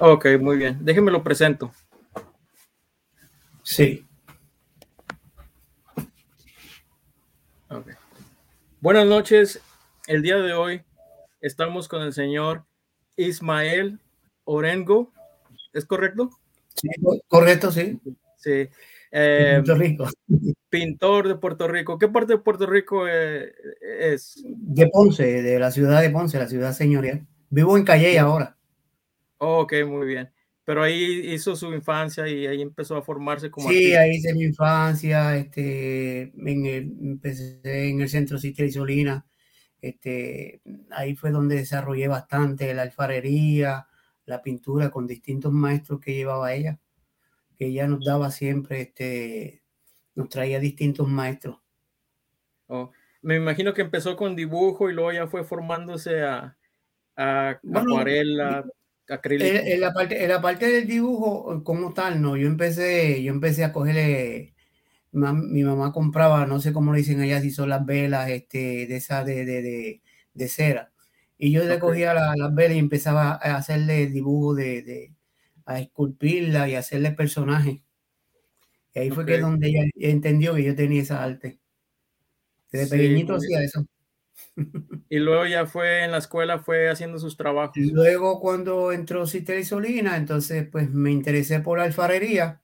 Ok, muy bien. Déjenme lo presento. Sí. Okay. Buenas noches. El día de hoy estamos con el señor Ismael Orengo. ¿Es correcto? Sí, correcto, sí. Sí. Eh, Puerto Rico. Pintor de Puerto Rico. ¿Qué parte de Puerto Rico eh, es? De Ponce, de la ciudad de Ponce, la ciudad señorial. Vivo en Calle ahora. Ok, muy bien. Pero ahí hizo su infancia y ahí empezó a formarse como. Sí, ahí hice mi infancia. Este, en el, empecé en el centro City de Solina. Este, ahí fue donde desarrollé bastante la alfarería, la pintura con distintos maestros que llevaba ella que ella nos daba siempre, este, nos traía distintos maestros. Oh, me imagino que empezó con dibujo y luego ya fue formándose a, a acuarela, acrílico. En, la parte, en la parte del dibujo como tal, no, yo empecé, yo empecé a cogerle, mi mamá compraba, no sé cómo le dicen allá, si son las velas este, de esa de, de, de, cera. Y yo le cogía las velas y empezaba a hacerle dibujo de, a esculpirla y hacerle personajes. Y ahí fue que donde ella entendió que yo tenía esa arte. Desde pequeñito hacía eso. Y luego ya fue en la escuela, fue haciendo sus trabajos. Luego cuando entró Citel y Solina, entonces pues me interesé por la alfarería,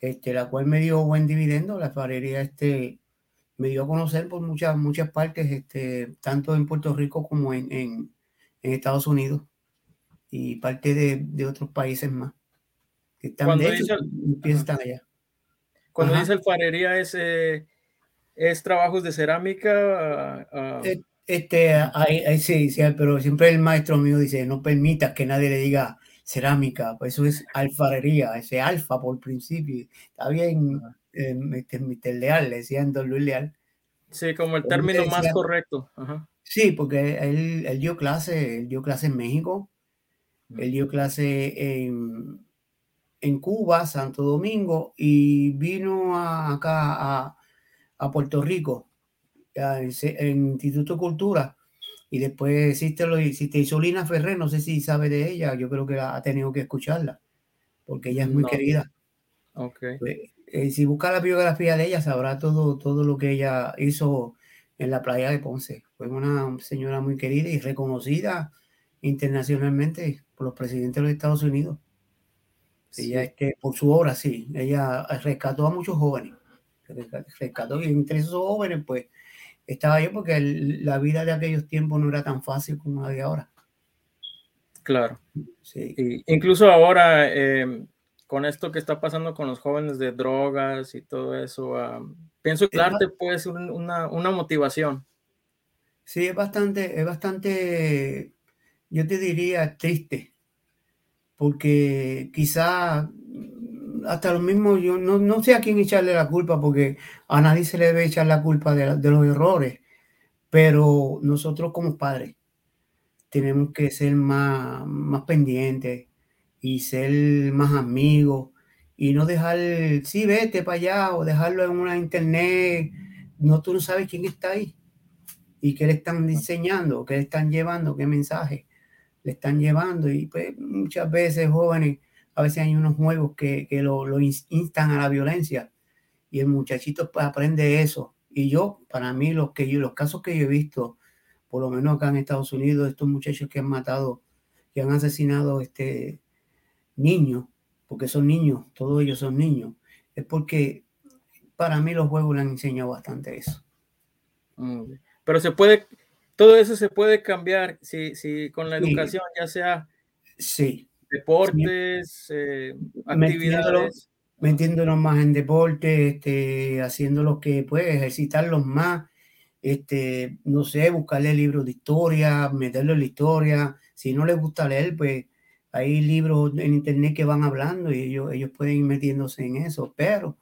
este, la cual me dio buen dividendo. La alfarería este, me dio a conocer por muchas, muchas partes, este, tanto en Puerto Rico como en, en Estados Unidos y parte de, de otros países más. Que están, de hecho, están allá. Cuando dice alfarería, ¿es, eh, ¿es trabajos de cerámica? Uh, este, ahí, sí, sí, pero siempre el maestro mío dice, no permitas que nadie le diga cerámica, pues eso es alfarería, ese alfa por principio. Está bien, eh, Mr. Leal, le decían Don Luis Leal. Sí, como el término más correcto. Sí, porque él, él, dio clase, él dio clase en México, él dio clase en, en Cuba, Santo Domingo, y vino acá a, Puerto Rico, en el Instituto de Cultura, y después existe, lo, existe Isolina Ferrer, no sé si sabe de ella, yo creo que ha tenido que escucharla, porque ella es muy querida. Okay. Pues, eh, si busca la biografía de ella, sabrá todo, todo lo que ella hizo en la playa de Ponce. Fue una señora muy querida y reconocida internacionalmente por los presidentes de los Estados Unidos. Ella, este, por su obra, sí, ella rescató a muchos jóvenes. Rescató y entre esos jóvenes, pues, estaba yo porque la vida de aquellos tiempos no era tan fácil como la de ahora. Claro. Sí. incluso ahora, em, con esto que está pasando con los jóvenes de drogas y todo eso, pienso que el arte puede ser una, una motivación. Sí, es bastante, es bastante yo te diría triste, porque quizá hasta lo mismo, yo no, sé a quién echarle la culpa, porque a nadie se le debe echar la culpa de, los errores, pero nosotros como padres tenemos que ser más, más pendientes y ser más amigos y no dejar, sí, vete para allá o dejarlo en una internet, no, tú no sabes quién está ahí y qué le están diseñando, qué le están llevando, qué mensaje le están llevando. Y pues muchas veces jóvenes, a veces hay unos juegos que, que lo, lo, instan a la violencia y el muchachito pues aprende eso. Y yo, para mí, los, que yo, los casos que yo he visto, por lo menos acá en Estados Unidos, estos muchachos que han matado, que han asesinado este niños, porque son niños, todos ellos son niños, es porque para mí los juegos le han enseñado bastante eso. Pero se puede, todo eso se puede cambiar si, si con la educación, ya sea sí. Deportes, eh, actividades. Metiéndonos más en deporte, este, haciendo que puede ejercitarlos más, este, no sé, buscarle libros de historia, meterlo en la historia. Si no les gusta leer, pues hay libros en internet que van hablando y ellos, ellos pueden ir metiéndose en eso, pero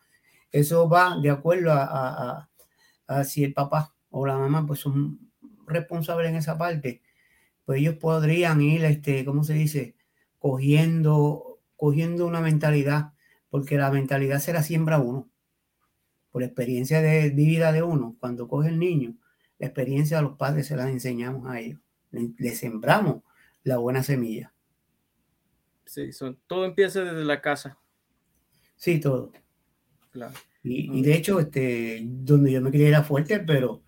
eso va de acuerdo a, a, a si el papá o la mamá pues son responsable en esa parte, pues ellos podrían ir, este, ¿cómo se dice? Cogiendo, cogiendo una mentalidad, porque la mentalidad se la siembra uno. Por la experiencia de, vida de uno, cuando coge el niño, la experiencia de los padres se la enseñamos a ellos. Le, sembramos la buena semilla. Sí, son, todo empieza desde la casa. Sí, todo. Claro. Y, de hecho, este, donde yo me quería era fuerte, pero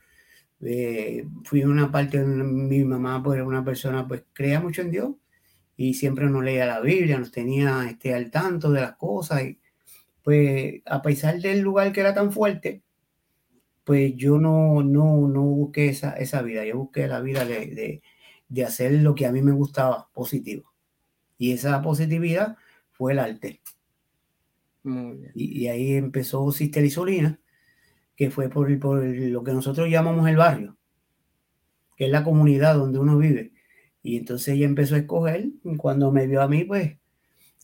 eh, fui una parte mi mamá pues, era una persona, pues creía mucho en Dios y siempre nos leía la Biblia, nos tenía este, al tanto de las cosas. Y pues a pesar del lugar que era tan fuerte, pues yo no, no, no busqué esa, esa vida, yo busqué la vida de, de, de hacer lo que a mí me gustaba, positivo. Y esa positividad fue el arte. Y, ahí empezó Sister Isolina, que fue por, por lo que nosotros llamamos el barrio, que es la comunidad donde uno vive. Y entonces ella empezó a escoger, cuando me vio a mí, pues,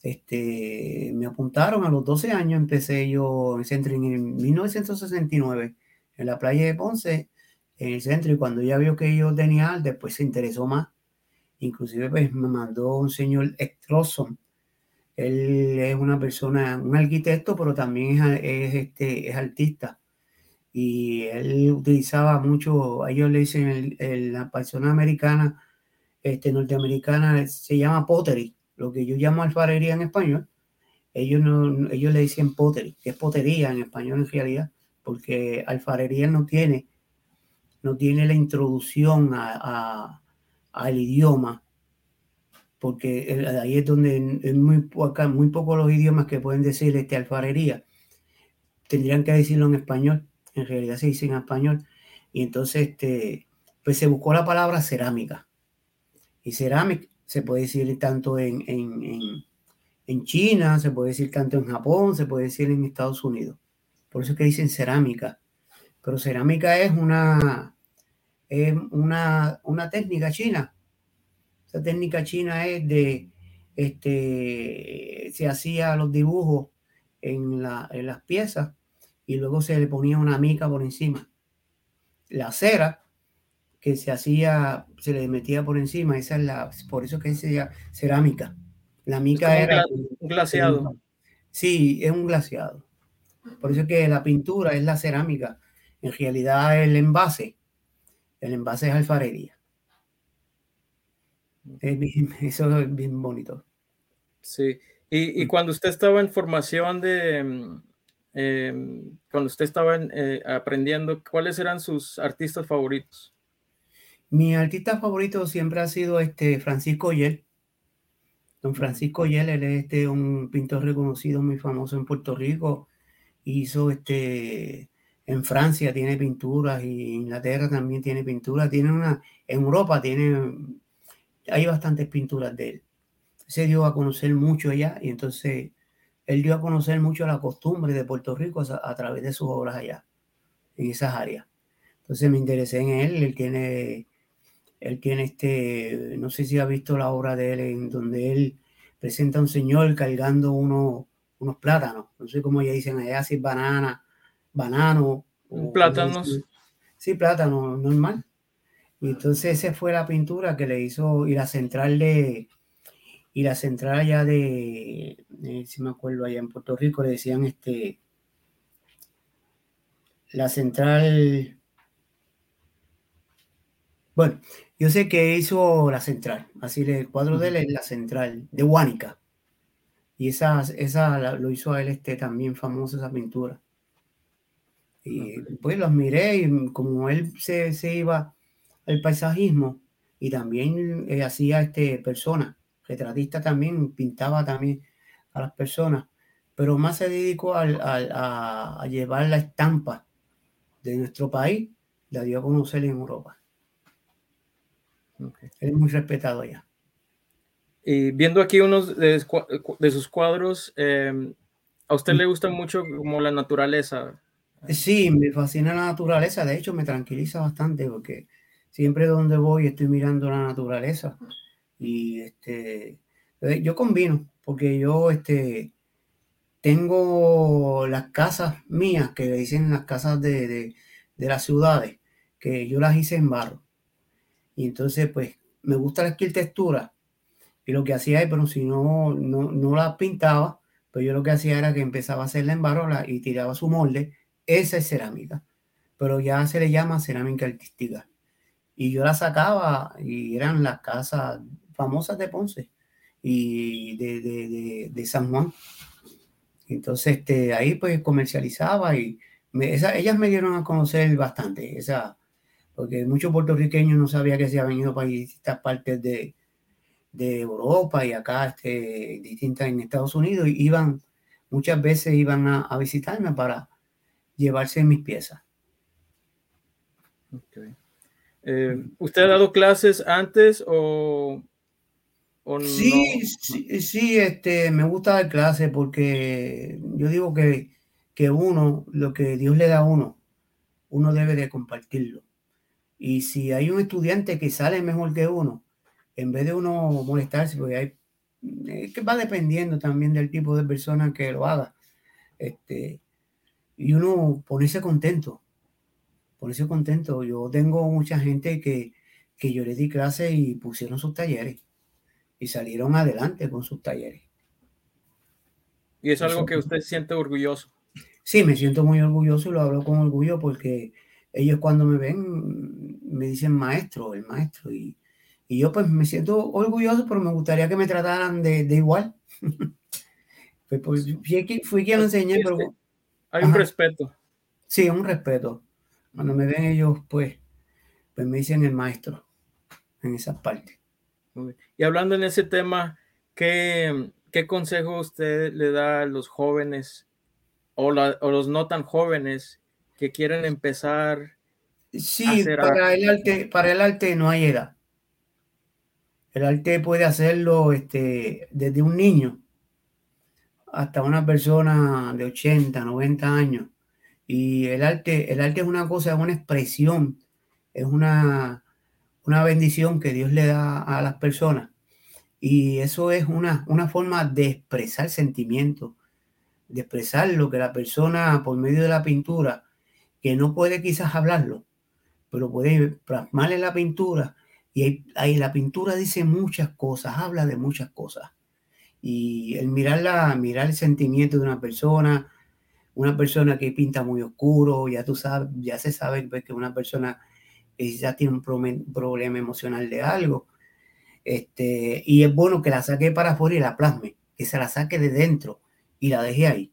este, me apuntaron a los 12 años, empecé yo en el centro en 1969, en la playa de Ponce, en el centro, y cuando ella vio que yo tenía después se interesó más. Inclusive, pues, me mandó un señor Extroson, él es una persona, un arquitecto, pero también es, este, es artista. Y él utilizaba mucho, ellos le dicen, la persona americana, este, norteamericana, se llama pottery, lo que yo llamo alfarería en español. Ellos, no, ellos le dicen pottery, que es potería en español en realidad, porque alfarería no tiene, no tiene la introducción a, al idioma porque ahí es donde es muy, poca, muy pocos los idiomas que pueden decir este, alfarería. Tendrían que decirlo en español, en realidad se dice en español. Y entonces este, pues se buscó la palabra cerámica. Y cerámica se puede decir tanto en, en, en, China, se puede decir tanto en Japón, se puede decir en Estados Unidos. Por eso es que dicen cerámica. Pero cerámica es una, es una, una técnica china esta técnica china es de, este, se hacía los dibujos en, las piezas y luego se le ponía una mica por encima. La cera que se hacía, se le metía por encima, esa es la, por eso que se llama cerámica. La mica era... Un glaseado. Sí, es un glaseado. Por eso que la pintura es la cerámica. En realidad el envase, el envase es alfarería. eso es bien bonito. Sí, y, cuando usted estaba en formación de, mm, em, cuando usted estaba eh, aprendiendo, ¿cuáles eran sus artistas favoritos? Mi artista favorito siempre ha sido este Francisco Yel. Don Francisco Yel, él es este, un pintor reconocido, muy famoso en Puerto Rico. Hizo este, en Francia tiene pinturas y en Inglaterra también tiene pinturas. Tiene una, en Europa tiene hay bastantes pinturas de él. Se dio a conocer mucho allá y entonces él dio a conocer mucho la costumbre de Puerto Rico a, través de sus obras allá, en esas áreas. Entonces me interesé en él, él tiene, él tiene este, no sé si ha visto la obra de él en donde él presenta a un señor cargando uno, unos plátanos, no sé cómo ya dicen allá, si es banana, banano. Plátanos. Sí, plátano normal. Y entonces esa fue la pintura que le hizo, y la central de, y la central allá de, si me acuerdo, allá en Puerto Rico le decían este, la central, bueno, yo sé que hizo la central, así el cuadro de él es la central, de Huánica. Y esa, esa lo hizo a él este, también famoso esa pintura. Y pues lo admiré y como él se, se iba el paisajismo y también eh, hacía este, personas, retratista también, pintaba también a las personas, pero más se dedicó a, llevar la estampa de nuestro país, la dio a conocer en Europa. Es muy respetado allá. Y viendo aquí unos de, sus cuadros, em, ¿a usted le gusta mucho como la naturaleza? Sí, me fascina la naturaleza, de hecho me tranquiliza bastante porque siempre donde voy estoy mirando la naturaleza y este, eh, yo combino porque yo este, tengo las casas mías que dicen las casas de, de, las ciudades que yo las hice en barro y entonces pues me gusta la arquitectura y lo que hacía pero si no, no, no la pintaba, pues yo lo que hacía era que empezaba a hacerla en barro y tiraba su molde. Esa es cerámica, pero ya se le llama cerámica artística. Y yo la sacaba y eran las casas famosas de Ponce. y de, San Juan. Entonces, este, ahí pues comercializaba y ellas me dieron a conocer bastante, esa, porque muchos puertorriqueños no sabían que se habían venido para distintas partes de, Europa y acá este, distintas en Estados Unidos, y iban, muchas veces iban a, visitarme para llevarse mis piezas. Eh, ¿Usted ha dado clases antes o, sí, sí, este, me gusta dar clases porque yo digo que, que uno, lo que Dios le da a uno, uno debe de compartirlo. Y si hay un estudiante que sale mejor que uno, en vez de uno molestarse, porque hay, que va dependiendo también del tipo de persona que lo haga, este, y uno ponerse contento, ponerse contento. Yo tengo mucha gente que, que yo le di clases y pusieron sus talleres y salieron adelante con sus talleres. ¿Y es algo que usted siente orgulloso? Sí, me siento muy orgulloso y lo hablo con orgullo porque ellos cuando me ven me dicen maestro, el maestro. Y, yo pues me siento orgulloso, pero me gustaría que me trataran de, igual. pues, pues fui, quien lo enseñé, pero... Hay un respeto. Sí, un respeto. Cuando me ven ellos, pues, pues me dicen el maestro en esas partes. Y hablando en ese tema, ¿qué, qué consejo usted le da a los jóvenes o, los no tan jóvenes que quieren empezar? Sí, para el, arte, para el arte no hay edad. El arte puede hacerlo este, desde un niño hasta una persona de 80, 90 años. Y el arte, el arte es una cosa, es una expresión, es una, una bendición que Dios le da a las personas. Y eso es una, una forma de expresar sentimientos, de expresar lo que la persona por medio de la pintura, que no puede quizás hablarlo, pero puede plasmar en la pintura. Y ahí, la pintura dice muchas cosas, habla de muchas cosas. Y el mirar, la, mirar el sentimiento de una persona, una persona que pinta muy oscuro, ya tú sabes, ya se sabe pues, que una persona ya tiene un problema emocional de algo. Este, y es bueno que la saque para afuera y la plasme, que se la saque de dentro y la deje ahí.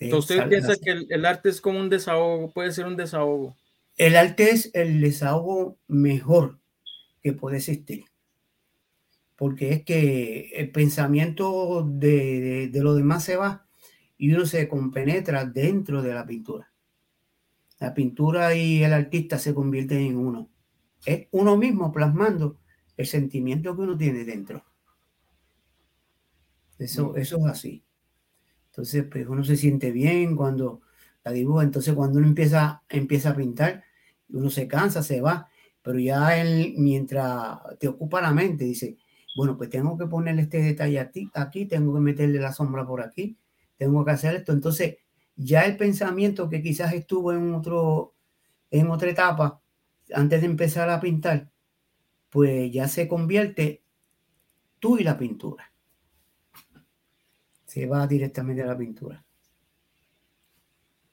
¿Usted piensa que el, arte es como un desahogo? Puede ser un desahogo. El arte es el desahogo mejor que puede existir. Porque es que el pensamiento de, de, de lo demás se va y uno se compenetra dentro de la pintura. La pintura y el artista se convierten en uno. Es uno mismo plasmando el sentimiento que uno tiene dentro. Eso, mm. eso es así. Entonces, pues uno se siente bien cuando la dibuja. Entonces, cuando uno empieza, empieza a pintar, uno se cansa, se va. Pero ya él, mientras te ocupa la mente, dice, bueno, pues tengo que ponerle este detalle aquí, aquí, tengo que meterle la sombra por aquí, tengo que hacer esto. Entonces, ya el pensamiento que quizás estuvo en otro, en otra etapa, antes de empezar a pintar, pues ya se convierte tú y la pintura. Se va directamente a la pintura.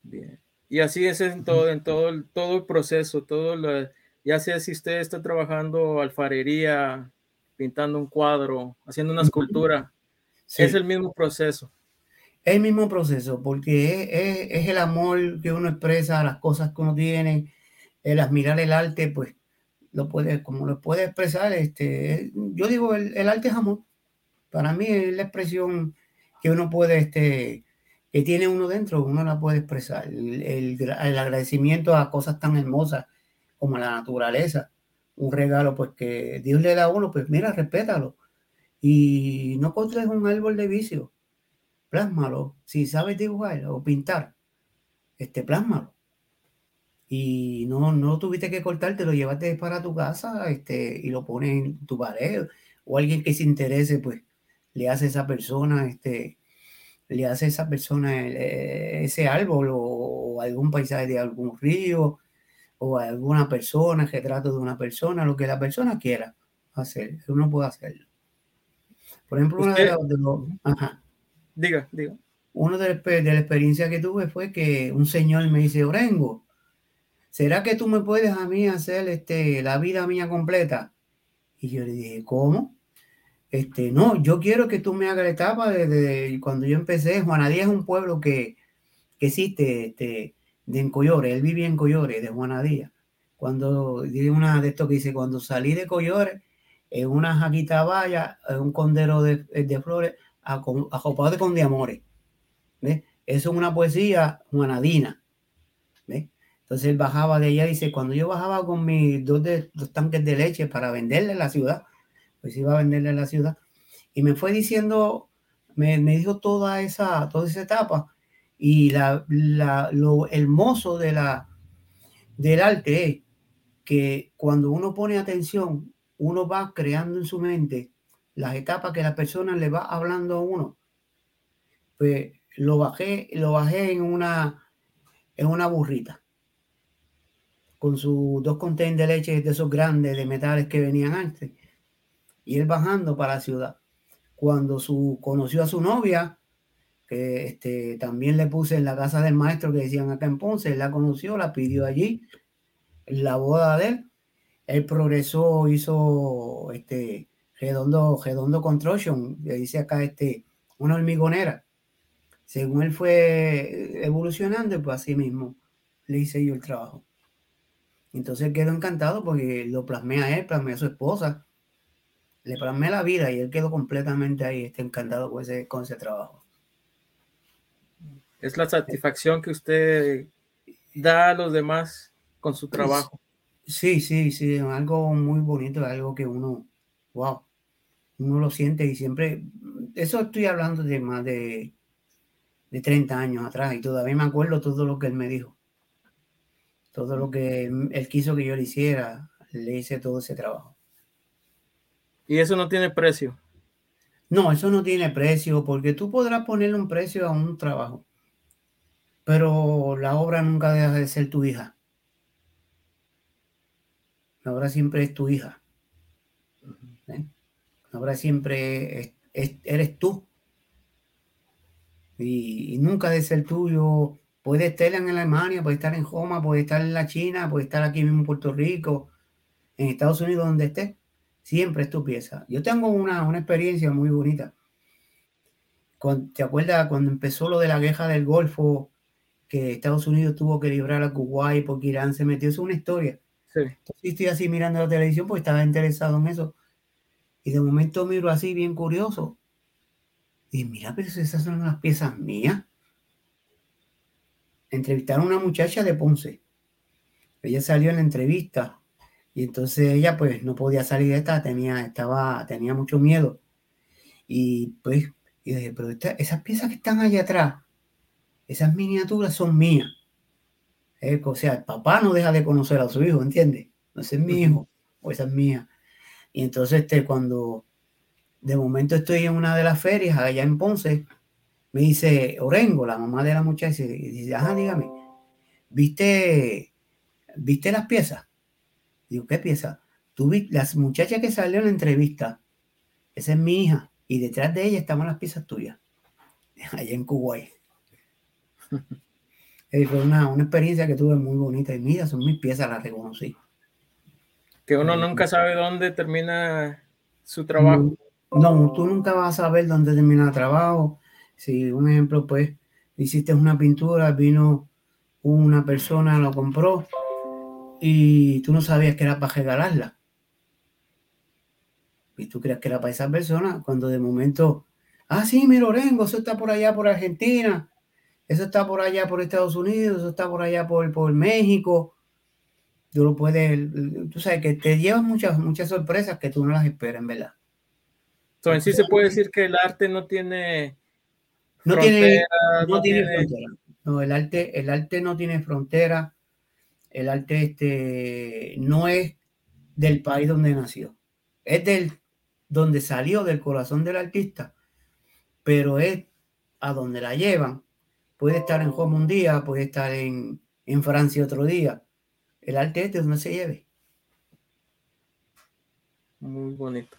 Bien. Y así es en todo, en todo, el, todo el proceso, todo lo, ya sea si usted está trabajando alfarería, pintando un cuadro, haciendo una escultura, es el mismo proceso el mismo proceso, porque es, el amor que uno expresa a las cosas que uno tiene, el admirar el arte, pues lo puede, como lo puede expresar, este, yo digo, el, arte es amor. Para mí es la expresión que uno puede, este, que tiene uno dentro, uno la puede expresar. El, agradecimiento a cosas tan hermosas como la naturaleza, un regalo, pues que Dios le da a uno, pues mira, respétalo. Y no construyes un árbol de vicio plásmalo. Si sabes dibujar o pintar, este, plásmalo. Y no, no tuviste que cortarte, lo llevaste para tu casa este, y lo pones en tu pared. O alguien que se interese, pues le hace esa persona, este, le hace esa persona ese árbol o, algún paisaje de algún río o alguna persona, retrato de una persona, lo que la persona quiera hacer, uno puede hacerlo. Por ejemplo, una de, los... Ajá. Diga, diga. Uno de, la experiencia que tuve fue que un señor me dice, Orengo, ¿será que tú me puedes a mí hacer este, la vida mía completa? Y yo le dije, ¿cómo? Este, no, yo quiero que tú me hagas la etapa desde cuando yo empecé. Juanadía es un pueblo que, que existe este, de en Collores, él vivía en Collores, de Juanadía. Cuando, dice una de esto que dice, cuando salí de Collores, en una jaquita valla, en un condero de, de flores, a de con de amores. Eso es una poesía juanadina. ¿Ves? Entonces él bajaba de allá, dice, cuando yo bajaba con mis dos, de, dos tanques de leche para venderle en la ciudad, pues iba a venderle en la ciudad, y me fue diciendo, me, me dijo toda esa, toda esa etapa, y la, la, lo hermoso de la, del arte es que cuando uno pone atención, uno va creando en su mente las etapas que la persona le va hablando a uno. Pues lo bajé, lo bajé en una, en una burrita con sus dos containers de leche de esos grandes de metales que venían antes. Y él bajando para la ciudad. Cuando su, conoció a su novia, que este, también le puse en la casa del maestro que decían acá en Ponce, él la conoció, la pidió allí, la boda de él, él progresó, hizo este Redondo, Redondo Construction, le dice acá este, una hormigonera. Según él fue evolucionando, pues así mismo le hice yo el trabajo. Entonces quedó encantado porque lo plasmé a él, plasmé a su esposa, le plasmé la vida y él quedó completamente ahí, está encantado con ese, con ese trabajo. Es la satisfacción que usted da a los demás con su trabajo. Sí, sí, sí, algo muy bonito, algo que uno, wow, uno lo siente y siempre, eso estoy hablando de más de, de 30 años atrás y todavía me acuerdo todo lo que él me dijo, todo lo que él, quiso que yo le hiciera, le hice todo ese trabajo. ¿Y eso no tiene precio? No, eso no tiene precio porque tú podrás ponerle un precio a un trabajo, pero la obra nunca deja de ser tu hija. Ahora siempre es tu hija. ¿eh? Ahora siempre eres tú. Y, nunca de ser tuyo. Puede estar en Alemania, puede estar en Roma, puede estar en la China, puede estar aquí mismo en Puerto Rico, en Estados Unidos, donde esté. Siempre es tu pieza. Yo tengo una, una experiencia muy bonita. ¿Te acuerdas cuando empezó lo de la guerra del Golfo? Que Estados Unidos tuvo que librar a Kuwait porque Irán se metió. Es una historia. Sí. estoy así mirando la televisión porque estaba interesado en eso. Y de momento miro así, bien curioso. Y mira, pero esas son las piezas mías. Entrevistaron a una muchacha de Ponce. Ella salió en la entrevista. Y entonces ella pues no podía salir de esta, tenía, estaba, tenía mucho miedo. Y pues, y dije, pero esas piezas que están allá atrás, esas miniaturas son mías. Eh, o sea, el papá no deja de conocer a su hijo, ¿entiendes? No ese es mi hijo, o esa es mía. Y entonces, este, cuando de momento estoy en una de las ferias allá en Ponce, me dice Orengo, la mamá de la muchacha, y dice, ajá, dígame, ¿viste, ¿viste las piezas? Digo, ¿qué piezas? Tú viste, las muchachas que salió en la entrevista, esa es mi hija, y detrás de ella estaban las piezas tuyas, allá en Kuwait. fue una, experiencia que tuve muy bonita y mira, son mis piezas, las reconocí. Que uno nunca sabe dónde termina su trabajo. No, tú nunca vas a saber dónde termina el trabajo. Si, un ejemplo, pues, hiciste una pintura, vino una persona, lo compró y tú no sabías que era para regalarla. Y tú crees que era para esa persona, cuando de momento, ah, sí, mi Lorengo, eso está por allá, por Argentina eso está por allá por Estados Unidos, eso está por allá por, por México. Tú lo puedes, tú sabes que te llevas muchas, muchas sorpresas que tú no las esperas, verdad. en sí se puede decir que el arte no tiene no tiene, no, tiene, frontera. No, el arte, el arte no tiene frontera. El arte este, no es del país donde nació. Es del donde salió del corazón del artista, pero es a donde la llevan Puede estar en Roma un día, puede estar en, Francia otro día. El arte es de donde se lleve. Muy bonito.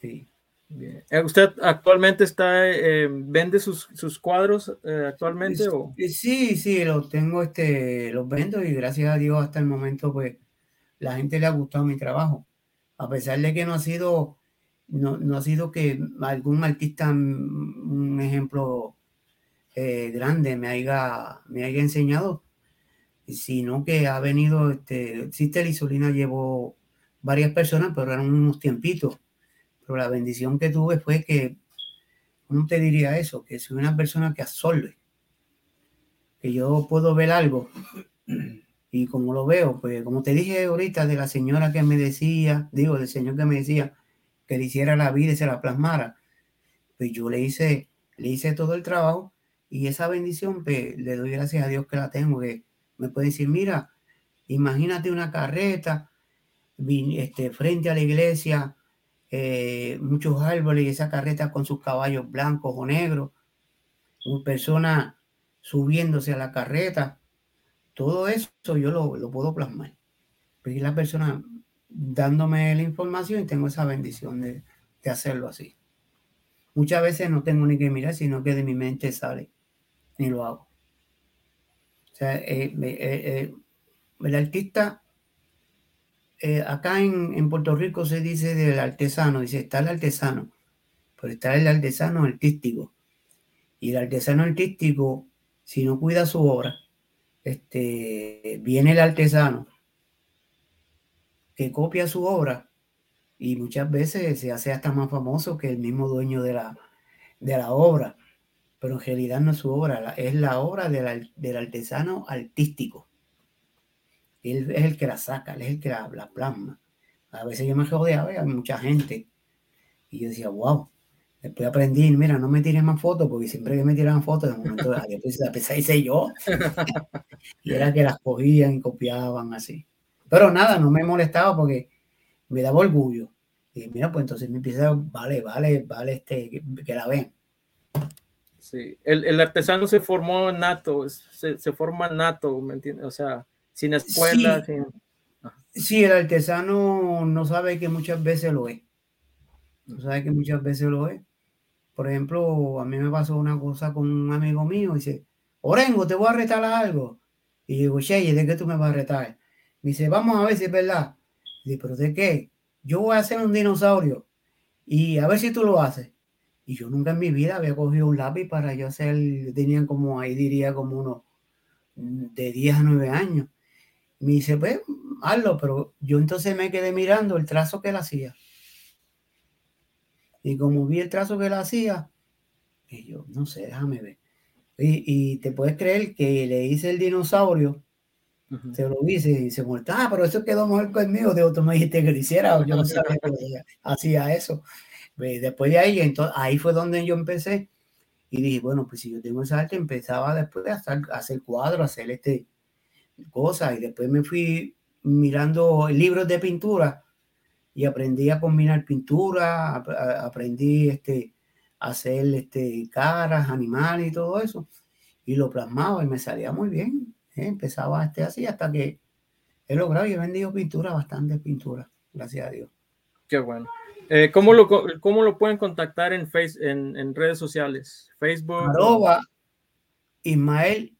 Sí. Bien. Eh, ¿Usted actualmente está, eh, vende sus, cuadros eh, actualmente? O? Sí, sí, los tengo, este, los vendo y gracias a Dios hasta el momento, pues, la gente le ha gustado mi trabajo. A pesar de que no ha sido no, ha sido que algún artista, mm, un ejemplo eh, grande, me haya, me haya enseñado, sino que ha venido, este, Sister Isolina llevó varias personas, pero eran unos tiempitos. Pero la bendición que tuve fue que, ¿cómo te diría eso? Que soy una persona que absorbe, que yo puedo ver algo y como lo veo, pues como te dije ahorita de la señora que me decía, digo, del señor que me decía que le hiciera la vida y se la plasmara, pues yo le hice, le hice todo el trabajo y esa bendición, pues le doy gracias a Dios que la tengo, que me puede decir, mira, imagínate una carreta este, frente a la iglesia, eh, muchos árboles y esa carreta con sus caballos blancos o negros, una persona subiéndose a la carreta, todo eso yo lo, puedo plasmar. Porque la persona dándome la información y tengo esa bendición de, hacerlo así. Muchas veces no tengo ni que mirar, sino que de mi mente sale y lo hago. O sea, eh, eh, eh, el artista, acá en, en, Puerto Rico se dice del artesano, dice, está el artesano, pero está el artesano artístico. Y el artesano artístico, si no cuida su obra, este, viene el artesano que copia su obra y muchas veces se hace hasta más famoso que el mismo dueño de la, de la obra, pero en realidad no es su obra, es la obra del, del artesano artístico. Él es el que la saca, él es el que la, la plasma. A veces yo me rodeaba hay mucha gente y yo decía, wow, Después aprendí, mira, no me tiren más fotos, porque siempre que me tiraban fotos, de momento después la hice yo. y era que las cogían y copiaban así. Pero nada, no me molestaba porque me daba orgullo. Y mira, pues entonces me empieza, vale, vale, vale, este, que, la ven. Sí, el, el, artesano se formó nato, se, se, forma nato, ¿me entiendes? O sea, sin escuela, sí. sin... Sí, el artesano no sabe que muchas veces lo es. No sabe que muchas veces lo es. Por ejemplo, a mí me pasó una cosa con un amigo mío, dice, Orengo, te voy a retar algo. Y digo, Che, ¿de qué tú me vas a retar? Me dice, vamos a ver si es verdad. Y dice, ¿pero de qué? Yo voy a hacer un dinosaurio y a ver si tú lo haces. Y yo nunca en mi vida había cogido un lápiz para yo hacer, tenían como, ahí diría, como uno de 10 a 9 años. Me dice, pues, hazlo, pero yo entonces me quedé mirando el trazo que él hacía. Y como vi el trazo que él hacía, y yo, no sé, déjame ver. Y, te puedes creer que le hice el dinosaurio, se lo hice y se muerta, ah, pero eso quedó mejor conmigo. De otro me dijiste que lo hiciera, yo no sabía que hacía eso. Después de ahí, entonces, ahí fue donde yo empecé y dije, bueno, pues si yo tengo esa arte, empezaba después a hacer, a hacer cuadros, a hacer este cosas y después me fui mirando libros de pintura y aprendí a combinar pintura, aprendí este, a hacer este, caras, animales y todo eso, y lo plasmaba y me salía muy bien. ¿eh? Empezaba este, así hasta que he logrado y he vendido pintura, bastante pintura, gracias a Dios. Qué bueno. Eh, ¿cómo, lo, ¿Cómo lo pueden contactar en, face, en, en redes sociales? Facebook. Arroba Ismael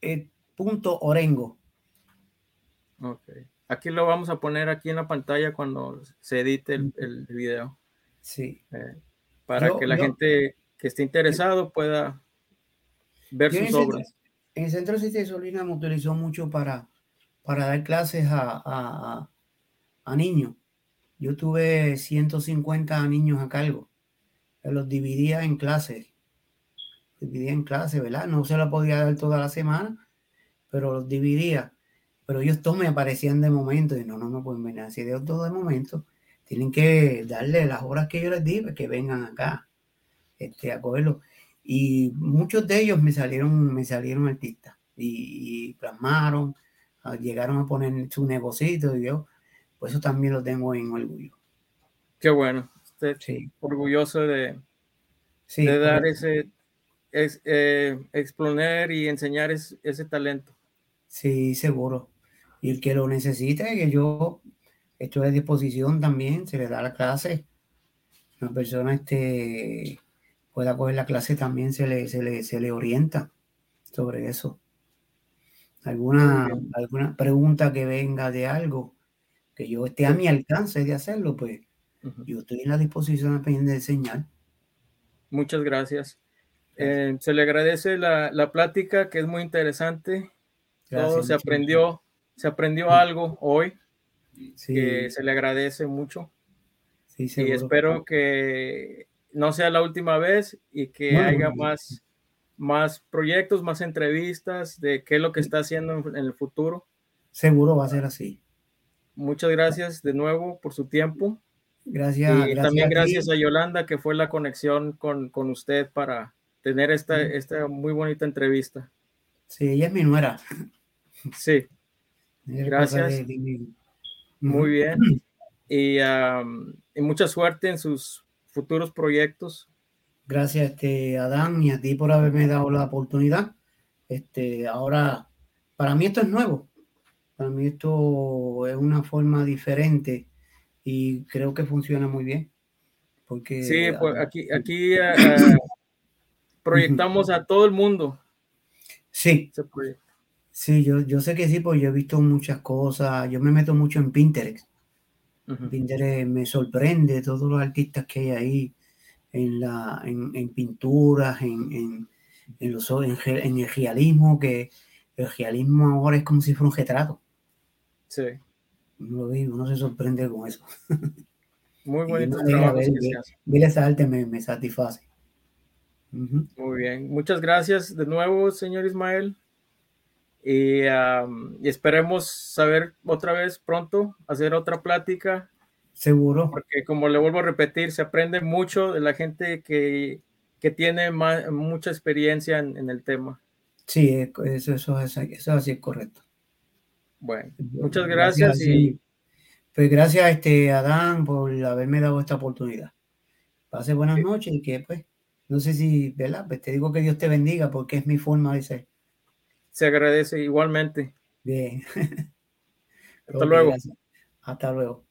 eh, Orengo. Ok. Aquí lo vamos a poner aquí en la pantalla cuando se edite el, el video. Sí. Eh, para que la gente que esté interesado pueda ver sus obras. en el Centro de Solina me utilizó mucho para, para dar clases a, a, a, niños. Yo tuve 150 niños a cargo. Los dividía en clases. Dividía en clases, ¿verdad? No se lo podía dar toda la semana, pero los dividía pero ellos todos me aparecían de momento y no, no me pueden venir así de todo de momento. Tienen que darle las horas que yo les di que vengan acá este, a cogerlo. Y muchos de ellos me salieron, me salieron artistas y, plasmaron, ah, llegaron a poner su negocito y yo, pues eso también lo tengo en orgullo. Qué bueno. Usted sí. orgulloso de, sí, de dar ese, es, eh, exponer y enseñar ese talento. Sí, seguro y el que lo necesite, que yo estoy a disposición también, se le da la clase. Una persona este, pueda coger la clase también se le, se le, se le orienta sobre eso. Alguna, alguna pregunta que venga de algo que yo esté a mi alcance de hacerlo, pues Yo estoy en la disposición de enseñar. Muchas gracias. Eh, se le agradece la, la, plática, que es muy interesante. Todo se aprendió, se aprendió algo hoy, que se le agradece mucho. y espero que no sea la última vez y que haya más, más proyectos, más entrevistas de qué es lo que está haciendo en, el futuro. Seguro va a ser así. Muchas gracias de nuevo por su tiempo. Gracias. Y también gracias a Yolanda, que fue la conexión con, con usted para tener esta, esta muy bonita entrevista. Sí, ella es mi nuera. Sí. Gracias. Muy bien. Y, y, mucha suerte en sus futuros proyectos. Gracias, este, Adán, y a ti por haberme dado la oportunidad. Este, ahora, para mí esto es nuevo. Para mí esto es una forma diferente y creo que funciona muy bien. Porque, sí, pues aquí, aquí eh, eh, proyectamos a todo el mundo. Sí. Sí, yo, yo sé que sí, porque yo he visto muchas cosas. Yo me meto mucho en Pinterest. Pinterest me sorprende todos los artistas que hay ahí en, la, en, pinturas, en, en, los, en, el realismo, que el realismo ahora es como si fuera un retrato. Sí. Uno, uno se sorprende con eso. Muy bonito ver, esa arte me, me satisface. Muy bien. Muchas gracias de nuevo, señor Ismael. Y, y, esperemos saber otra vez pronto, hacer otra plática. Seguro. Porque como le vuelvo a repetir, se aprende mucho de la gente que, que tiene mucha experiencia en, el tema. Sí, eso, eso, eso, eso así es correcto. Bueno, muchas gracias. y... Pues gracias este, Adán por haberme dado esta oportunidad. Pase buenas noches y que pues, no sé si, ¿verdad? Pues te digo que Dios te bendiga porque es mi forma de ser. Se agradece igualmente. Bien. Hasta luego. Hasta luego.